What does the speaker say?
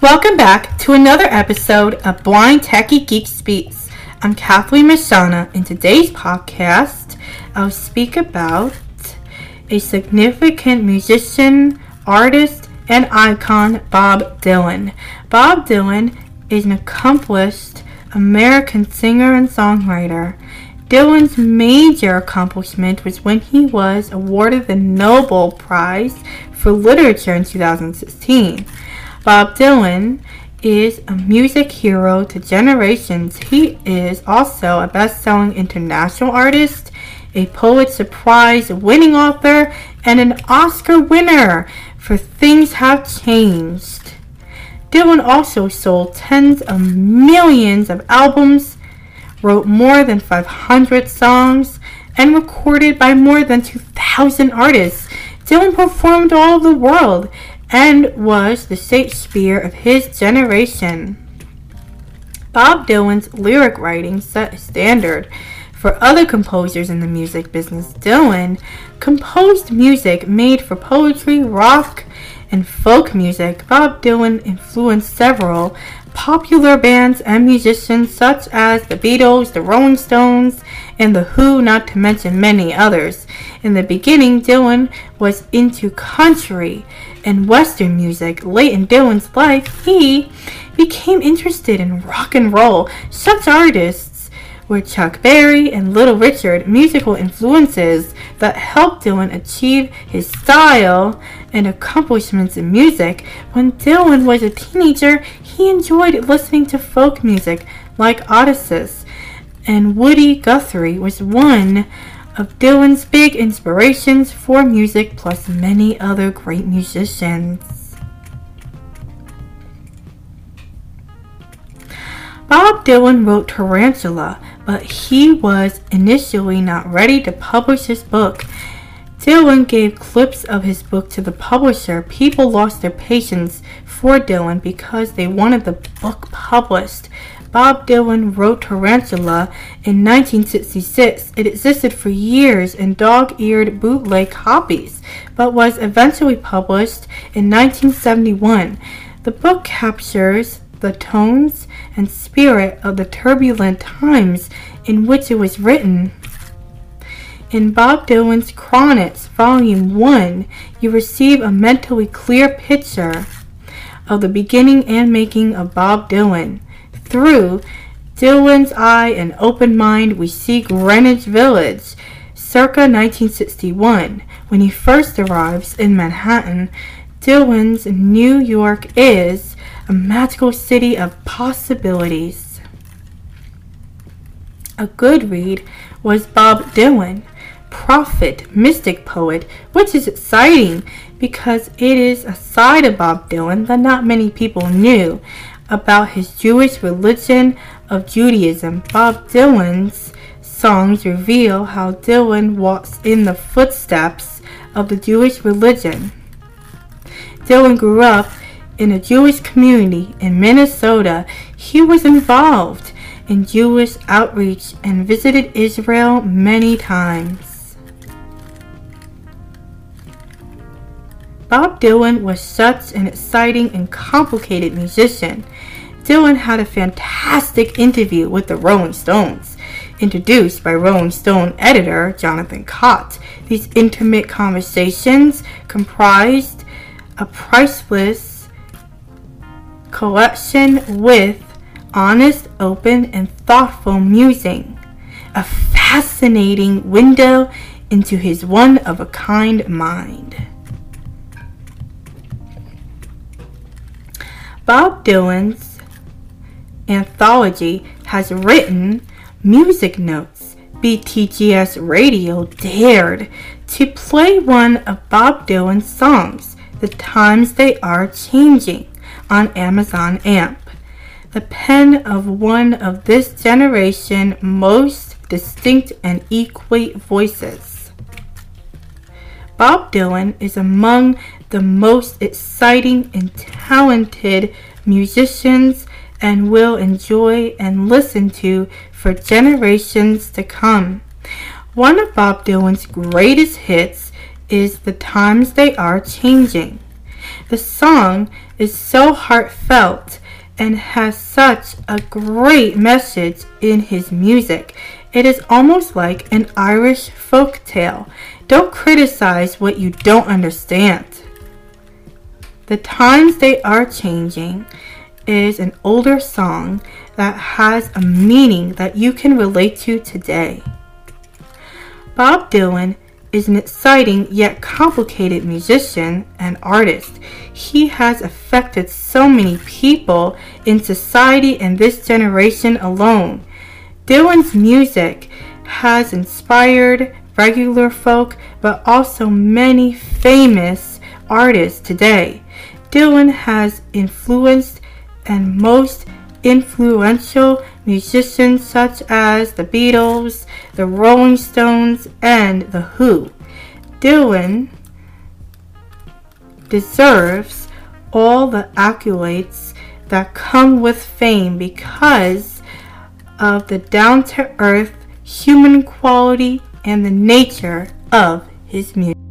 Welcome back to another episode of Blind Techie Geek Speaks. I'm Kathleen Mashana. In today's podcast, I'll speak about a significant musician, artist, and icon, Bob Dylan. Bob Dylan is an accomplished American singer and songwriter. Dylan's major accomplishment was when he was awarded the Nobel Prize for Literature in 2016. Bob Dylan is a music hero to generations. He is also a best selling international artist, a Pulitzer Prize winning author, and an Oscar winner for Things Have Changed. Dylan also sold tens of millions of albums, wrote more than 500 songs, and recorded by more than 2,000 artists. Dylan performed all over the world and was the Shakespeare of his generation. Bob Dylan's lyric writing set a standard for other composers in the music business. Dylan composed music made for poetry, rock, and folk music. Bob Dylan influenced several popular bands and musicians such as the Beatles, the Rolling Stones, and the Who, not to mention many others. In the beginning, Dylan was into country and western music. Late in Dylan's life, he became interested in rock and roll. Such artists were Chuck Berry and Little Richard, musical influences that helped Dylan achieve his style and accomplishments in music. When Dylan was a teenager, he enjoyed listening to folk music like Odysseus, and Woody Guthrie was one of Dylan's big inspirations for music, plus many other great musicians. Bob Dylan wrote Tarantula, but he was initially not ready to publish his book. Dylan gave clips of his book to the publisher. People lost their patience for Dylan because they wanted the book published. Bob Dylan wrote Tarantula in 1966. It existed for years in dog eared bootleg copies, but was eventually published in 1971. The book captures the tones and spirit of the turbulent times in which it was written. In Bob Dylan's Chronicles, Volume 1, you receive a mentally clear picture of the beginning and making of Bob Dylan. Through Dylan's eye and open mind, we see Greenwich Village, circa 1961. When he first arrives in Manhattan, Dylan's New York is a magical city of possibilities. A good read was Bob Dylan, prophet, mystic poet, which is exciting because it is a side of Bob Dylan that not many people knew about his Jewish religion of Judaism. Bob Dylan's songs reveal how Dylan walks in the footsteps of the Jewish religion. Dylan grew up in a Jewish community in Minnesota. He was involved in Jewish outreach and visited Israel many times. Bob Dylan was such an exciting and complicated musician. Dylan had a fantastic interview with the Rolling Stones, introduced by Rolling Stone editor Jonathan Cott. These intimate conversations comprised a priceless collection with honest, open, and thoughtful musing, a fascinating window into his one of a kind mind. Bob Dylan's anthology has written music notes. BTGS Radio dared to play one of Bob Dylan's songs, The Times They Are Changing, on Amazon AMP. The pen of one of this generation most distinct and equate voices. Bob Dylan is among the most exciting and talented musicians and will enjoy and listen to for generations to come. One of Bob Dylan's greatest hits is The Times They Are Changing. The song is so heartfelt and has such a great message in his music. It is almost like an Irish folk tale. Don't criticize what you don't understand. The Times They Are Changing is an older song that has a meaning that you can relate to today. Bob Dylan is an exciting yet complicated musician and artist. He has affected so many people in society and this generation alone. Dylan's music has inspired regular folk but also many famous artists today. Dylan has influenced and most influential musicians such as the Beatles, the Rolling Stones, and The Who. Dylan deserves all the accolades that come with fame because of the down to earth human quality and the nature of his music.